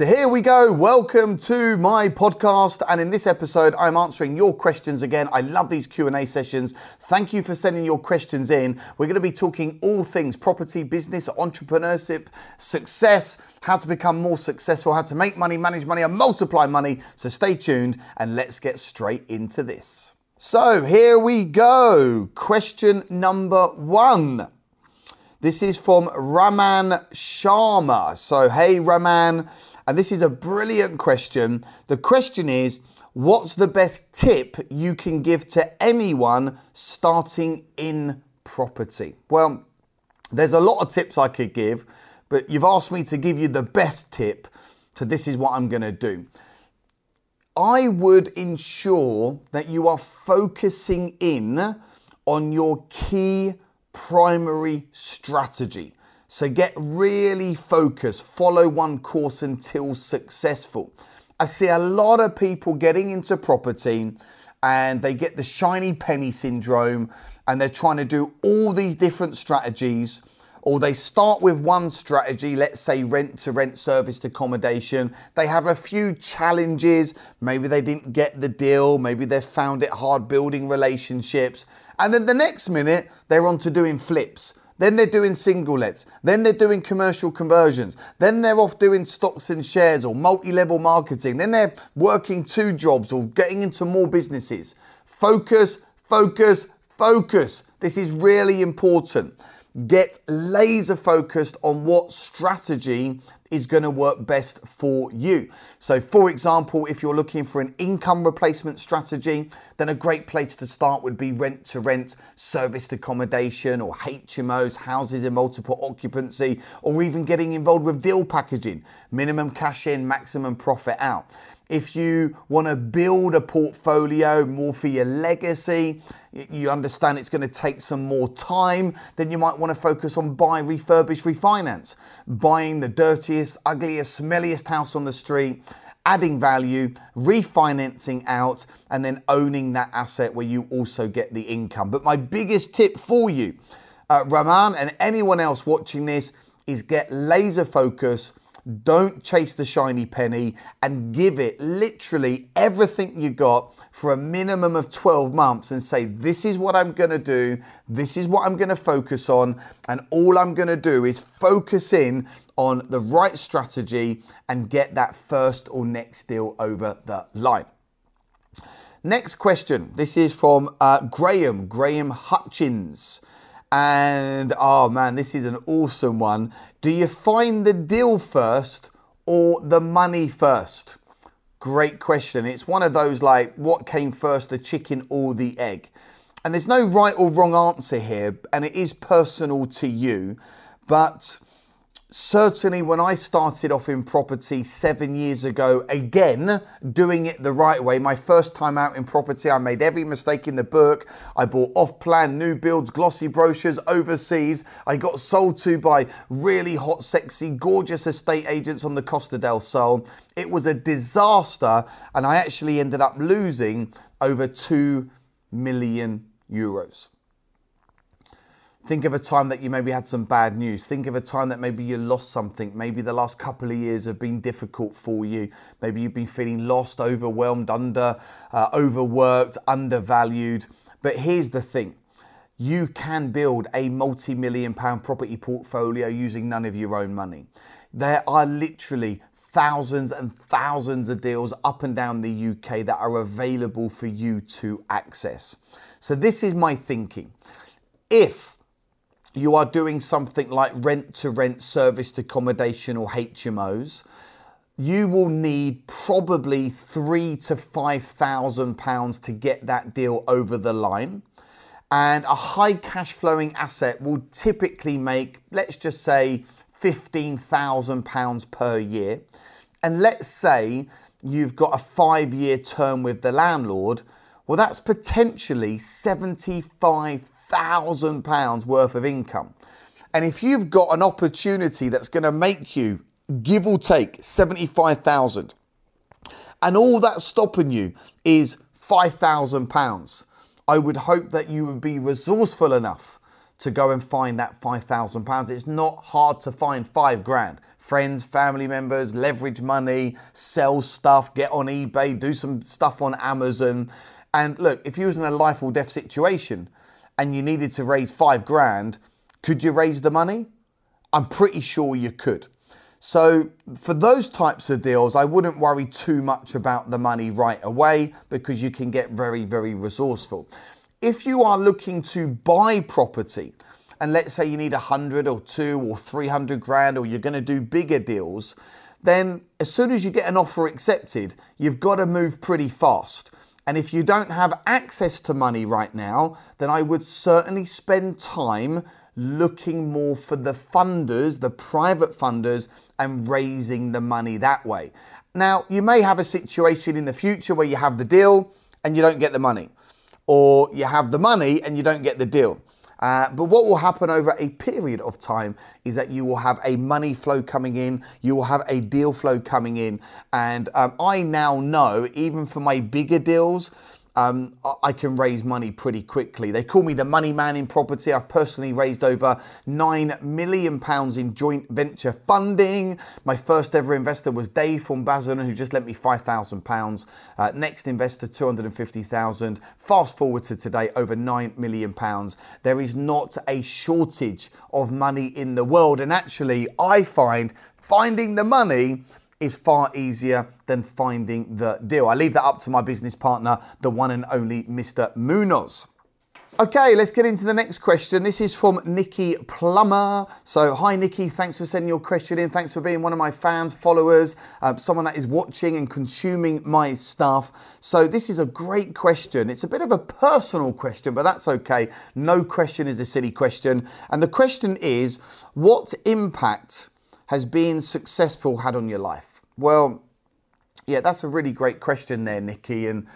So here we go. Welcome to my podcast and in this episode I'm answering your questions again. I love these Q&A sessions. Thank you for sending your questions in. We're going to be talking all things property, business, entrepreneurship, success, how to become more successful, how to make money, manage money and multiply money. So stay tuned and let's get straight into this. So here we go. Question number 1. This is from Raman Sharma. So hey Raman, and this is a brilliant question. The question is what's the best tip you can give to anyone starting in property? Well, there's a lot of tips I could give, but you've asked me to give you the best tip. So this is what I'm going to do. I would ensure that you are focusing in on your key primary strategy. So get really focused, follow one course until successful. I see a lot of people getting into property and they get the shiny penny syndrome and they're trying to do all these different strategies or they start with one strategy, let's say rent to rent serviced accommodation. They have a few challenges. Maybe they didn't get the deal. Maybe they found it hard building relationships. And then the next minute, they're on to doing flips. Then they're doing single lets. Then they're doing commercial conversions. Then they're off doing stocks and shares or multi level marketing. Then they're working two jobs or getting into more businesses. Focus, focus, focus. This is really important. Get laser focused on what strategy is going to work best for you. So, for example, if you're looking for an income replacement strategy, then a great place to start would be rent to rent, serviced accommodation, or HMOs, houses in multiple occupancy, or even getting involved with deal packaging, minimum cash in, maximum profit out. If you want to build a portfolio more for your legacy, you understand it's going to take some more time, then you might want to focus on buy, refurbish, refinance. Buying the dirtiest, ugliest, smelliest house on the street, adding value, refinancing out, and then owning that asset where you also get the income. But my biggest tip for you, uh, Raman, and anyone else watching this, is get laser focus don't chase the shiny penny and give it literally everything you got for a minimum of 12 months and say, This is what I'm going to do. This is what I'm going to focus on. And all I'm going to do is focus in on the right strategy and get that first or next deal over the line. Next question. This is from uh, Graham, Graham Hutchins. And oh man, this is an awesome one. Do you find the deal first or the money first? Great question. It's one of those like, what came first, the chicken or the egg? And there's no right or wrong answer here, and it is personal to you. But certainly when I started off in property seven years ago, again, doing it the right way, my first time out in property, I made every mistake in the book. I bought off plan new builds, glossy brochures overseas. I got sold to by really hot, sexy, gorgeous estate agents on the Costa del Sol. It was a disaster, and I actually ended up losing over 2 million euros. Think of a time that you maybe had some bad news. Think of a time that maybe you lost something. Maybe the last couple of years have been difficult for you. Maybe you've been feeling lost, overwhelmed, under, uh, overworked, undervalued. But here's the thing you can build a multi million pound property portfolio using none of your own money. There are literally thousands and thousands of deals up and down the UK that are available for you to access. So, this is my thinking. If you are doing something like rent to rent serviced accommodation or HMOs, you will need probably three to five thousand pounds to get that deal over the line. And a high cash flowing asset will typically make, let's just say, £15,000 per year. And let's say you've got a five year term with the landlord Well, that's potentially £75,000 worth of income. And if you've got an opportunity that's going to make you, give or take, 75,000, and all that's stopping you is £5,000, I would hope that you would be resourceful enough to go and find that £5,000. It's not hard to find five grand. Friends, family members, leverage money, sell stuff, get on eBay, do some stuff on Amazon. And look, if you was in a life or death situation and you needed to raise five grand, could you raise the money? I'm pretty sure you could. So, for those types of deals, I wouldn't worry too much about the money right away because you can get very, very resourceful. If you are looking to buy property, and let's say you need 100 or 2 or 300 grand, or you're going to do bigger deals, then as soon as you get an offer accepted, you've got to move pretty fast. And if you don't have access to money right now, then I would certainly spend time looking more for the funders, the private funders, and raising the money that way. Now, you may have a situation in the future where you have the deal and you don't get the money, or you have the money and you don't get the deal. Uh, but what will happen over a period of time is that you will have a money flow coming in, you will have a deal flow coming in. And um, I now know, even for my bigger deals, um, I can raise money pretty quickly. They call me the money man in property. I've personally raised over nine million pounds in joint venture funding. My first ever investor was Dave from Bazan, who just lent me five thousand uh, pounds. Next investor, two hundred and fifty thousand. Fast forward to today, over nine million pounds. There is not a shortage of money in the world, and actually, I find finding the money is far easier than finding the deal. I leave that up to my business partner, the one and only Mr. Munoz. Okay, let's get into the next question. This is from Nikki Plummer. So, hi Nikki, thanks for sending your question in. Thanks for being one of my fans, followers, uh, someone that is watching and consuming my stuff. So, this is a great question. It's a bit of a personal question, but that's okay. No question is a silly question. And the question is what impact has being successful had on your life? Well, yeah, that's a really great question there, Nikki. And,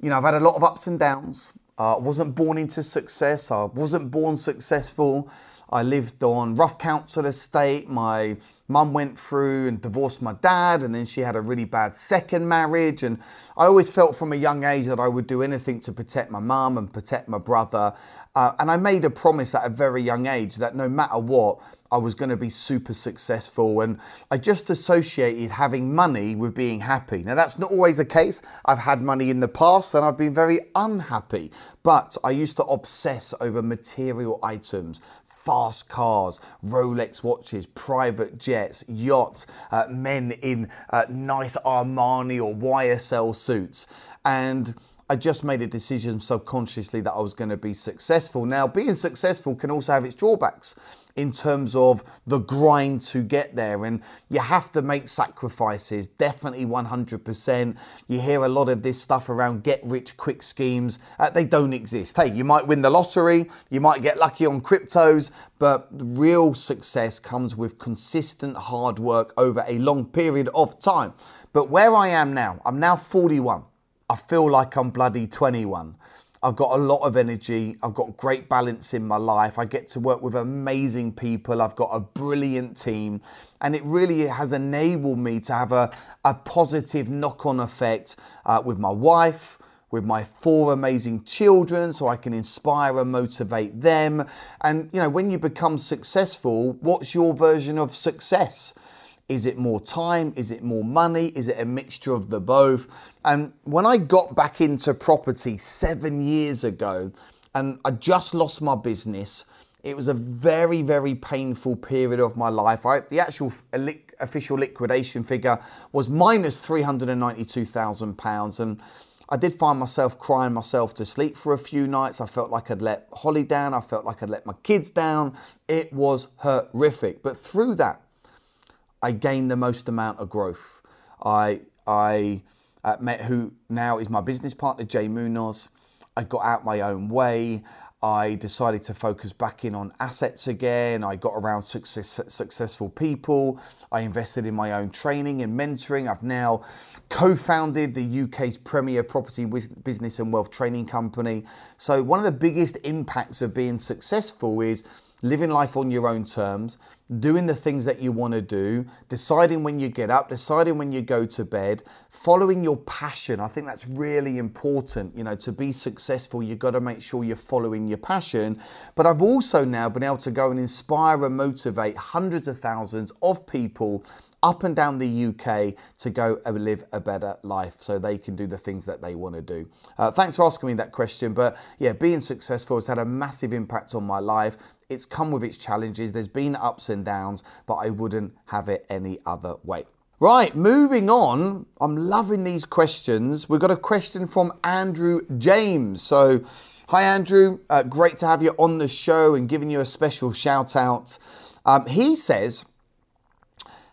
you know, I've had a lot of ups and downs. I uh, wasn't born into success. I wasn't born successful. I lived on rough council estate. My mum went through and divorced my dad, and then she had a really bad second marriage. And I always felt from a young age that I would do anything to protect my mum and protect my brother. Uh, and I made a promise at a very young age that no matter what, I was going to be super successful. And I just associated having money with being happy. Now, that's not always the case. I've had money in the past and I've been very unhappy. But I used to obsess over material items, fast cars, Rolex watches, private jets, yachts, uh, men in uh, nice Armani or YSL suits. And I just made a decision subconsciously that I was going to be successful. Now, being successful can also have its drawbacks in terms of the grind to get there. And you have to make sacrifices, definitely 100%. You hear a lot of this stuff around get rich quick schemes. Uh, they don't exist. Hey, you might win the lottery, you might get lucky on cryptos, but real success comes with consistent hard work over a long period of time. But where I am now, I'm now 41. I feel like I'm bloody 21. I've got a lot of energy. I've got great balance in my life. I get to work with amazing people. I've got a brilliant team. And it really has enabled me to have a, a positive knock on effect uh, with my wife, with my four amazing children so I can inspire and motivate them. And, you know, when you become successful, what's your version of success? Is it more time? Is it more money? Is it a mixture of the both? And when I got back into property seven years ago, and I just lost my business, it was a very, very painful period of my life. I, the actual official liquidation figure was minus £392,000. And I did find myself crying myself to sleep for a few nights. I felt like I'd let Holly down. I felt like I'd let my kids down. It was horrific. But through that, I gained the most amount of growth. I I uh, met who now is my business partner, Jay Munoz. I got out my own way. I decided to focus back in on assets again. I got around success, successful people. I invested in my own training and mentoring. I've now co founded the UK's premier property business and wealth training company. So, one of the biggest impacts of being successful is living life on your own terms, doing the things that you want to do, deciding when you get up, deciding when you go to bed, following your passion. I think that's really important. You know, to be successful, you've got to make sure you're following your passion. But I've also now been able to go and inspire and motivate hundreds of thousands of people up and down the UK to go and live a better life so they can do the things that they want to do. Uh, thanks for asking me that question. But yeah, being successful has had a massive impact on my life. It's come with its challenges. There's been ups and downs, but I wouldn't have it any other way. Right, moving on. I'm loving these questions. We've got a question from Andrew James. So, hi, Andrew. Uh, great to have you on the show and giving you a special shout out. Um, he says,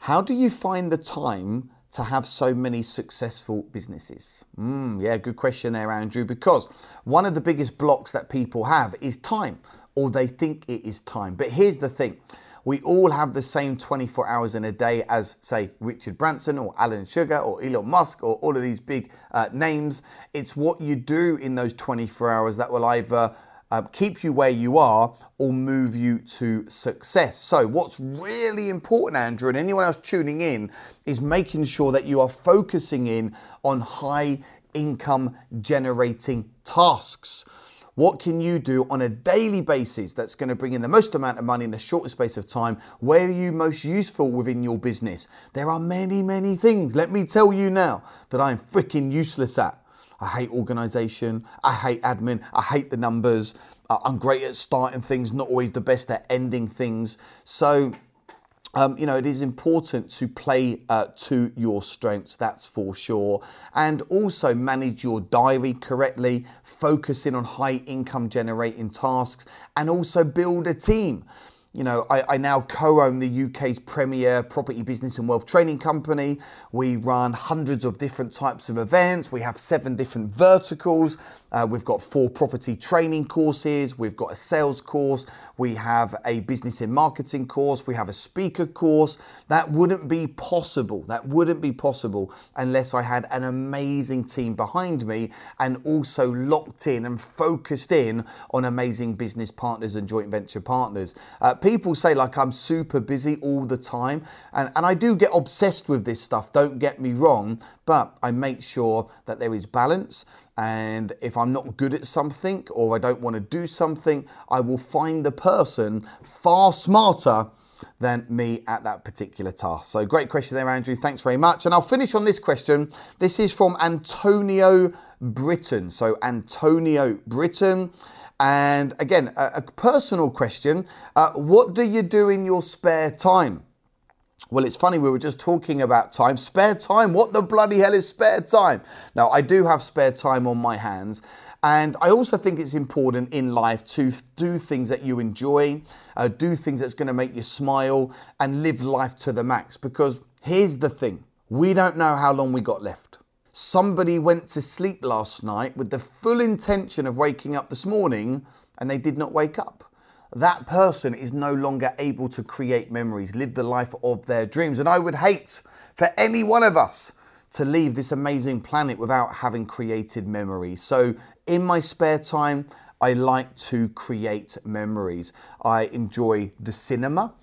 How do you find the time to have so many successful businesses? Mm, yeah, good question there, Andrew, because one of the biggest blocks that people have is time or they think it is time. But here's the thing we all have the same 24 hours in a day as, say, Richard Branson or Alan Sugar or Elon Musk or all of these big uh, names. It's what you do in those 24 hours that will either uh, keep you where you are or move you to success. So, what's really important, Andrew, and anyone else tuning in, is making sure that you are focusing in on high income generating tasks. What can you do on a daily basis that's going to bring in the most amount of money in the shortest space of time? Where are you most useful within your business? There are many, many things, let me tell you now, that I'm freaking useless at. I hate organization. I hate admin. I hate the numbers. I'm great at starting things, not always the best at ending things. So, um, you know, it is important to play uh, to your strengths, that's for sure. And also manage your diary correctly, focusing on high income generating tasks, and also build a team you know, I, I now co-own the UK's premier property business and wealth training company. We run hundreds of different types of events. We have seven different verticals. Uh, we've got four property training courses. We've got a sales course. We have a business and marketing course. We have a speaker course. That wouldn't be possible. That wouldn't be possible unless I had an amazing team behind me and also locked in and focused in on amazing business partners and joint venture partners. Uh, people say like I'm super busy all the time, and, and I do get obsessed with this stuff, don't get me wrong, but I make sure that there is balance. And if I'm not good at something or I don't want to do something, I will find the person far smarter than me at that particular task. So, great question there, Andrew. Thanks very much. And I'll finish on this question. This is from Antonio Britton. So, Antonio Britton. And again, a, a personal question uh, What do you do in your spare time? Well, it's funny, we were just talking about time. Spare time? What the bloody hell is spare time? Now, I do have spare time on my hands. And I also think it's important in life to do things that you enjoy, uh, do things that's going to make you smile, and live life to the max. Because here's the thing we don't know how long we got left. Somebody went to sleep last night with the full intention of waking up this morning and they did not wake up. That person is no longer able to create memories, live the life of their dreams. And I would hate for any one of us to leave this amazing planet without having created memories. So, in my spare time, I like to create memories. I enjoy the cinema.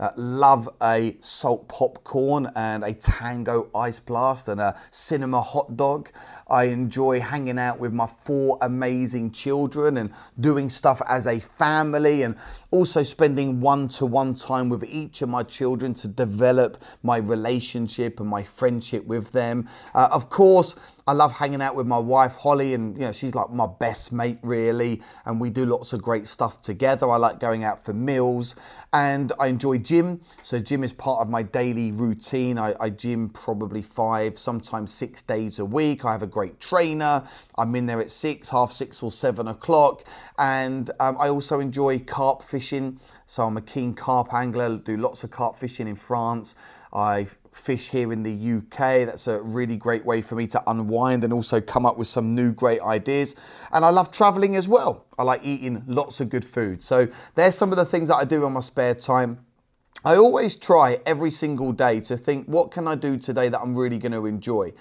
Uh, love a salt popcorn and a tango ice blast and a cinema hot dog. I enjoy hanging out with my four amazing children and doing stuff as a family and also spending one to one time with each of my children to develop my relationship and my friendship with them. Uh, of course, I love hanging out with my wife Holly, and you know she's like my best mate really, and we do lots of great stuff together. I like going out for meals, and I enjoy gym. So gym is part of my daily routine. I, I gym probably five, sometimes six days a week. I have a great trainer. I'm in there at six, half six or seven o'clock, and um, I also enjoy carp fishing. So I'm a keen carp angler. Do lots of carp fishing in France. I fish here in the UK. That's a really great way for me to unwind and also come up with some new great ideas. And I love traveling as well. I like eating lots of good food. So there's some of the things that I do in my spare time. I always try every single day to think, what can I do today that I'm really going to enjoy?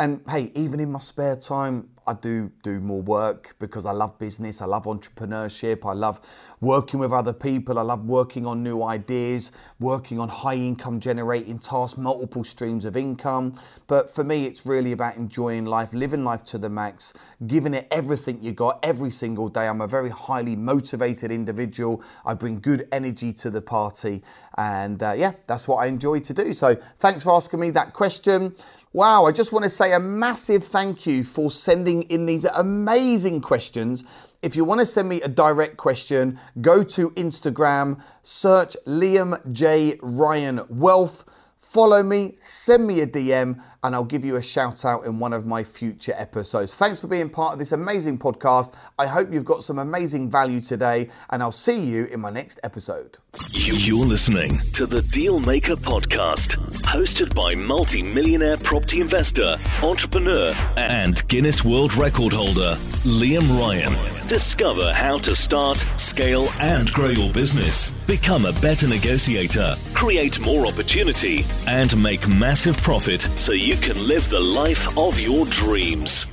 And hey, even in my spare time, I do do more work because I love business, I love entrepreneurship, I love working with other people, I love working on new ideas, working on high income generating tasks, multiple streams of income. But for me, it's really about enjoying life, living life to the max, giving it everything you got every single day. I'm a very highly motivated individual. I bring good energy to the party. And uh, yeah, that's what I enjoy to do. So thanks for asking me that question. Wow, I just want to say a massive thank you for sending in these amazing questions. If you want to send me a direct question, go to Instagram, search Liam J. Ryan Wealth. Follow me, send me a DM, and I'll give you a shout out in one of my future episodes. Thanks for being part of this amazing podcast. I hope you've got some amazing value today, and I'll see you in my next episode. You're listening to the Dealmaker Podcast, hosted by multi millionaire property investor, entrepreneur, and Guinness World Record holder, Liam Ryan. Discover how to start, scale, and grow your business. Become a better negotiator, create more opportunity, and make massive profit so you can live the life of your dreams.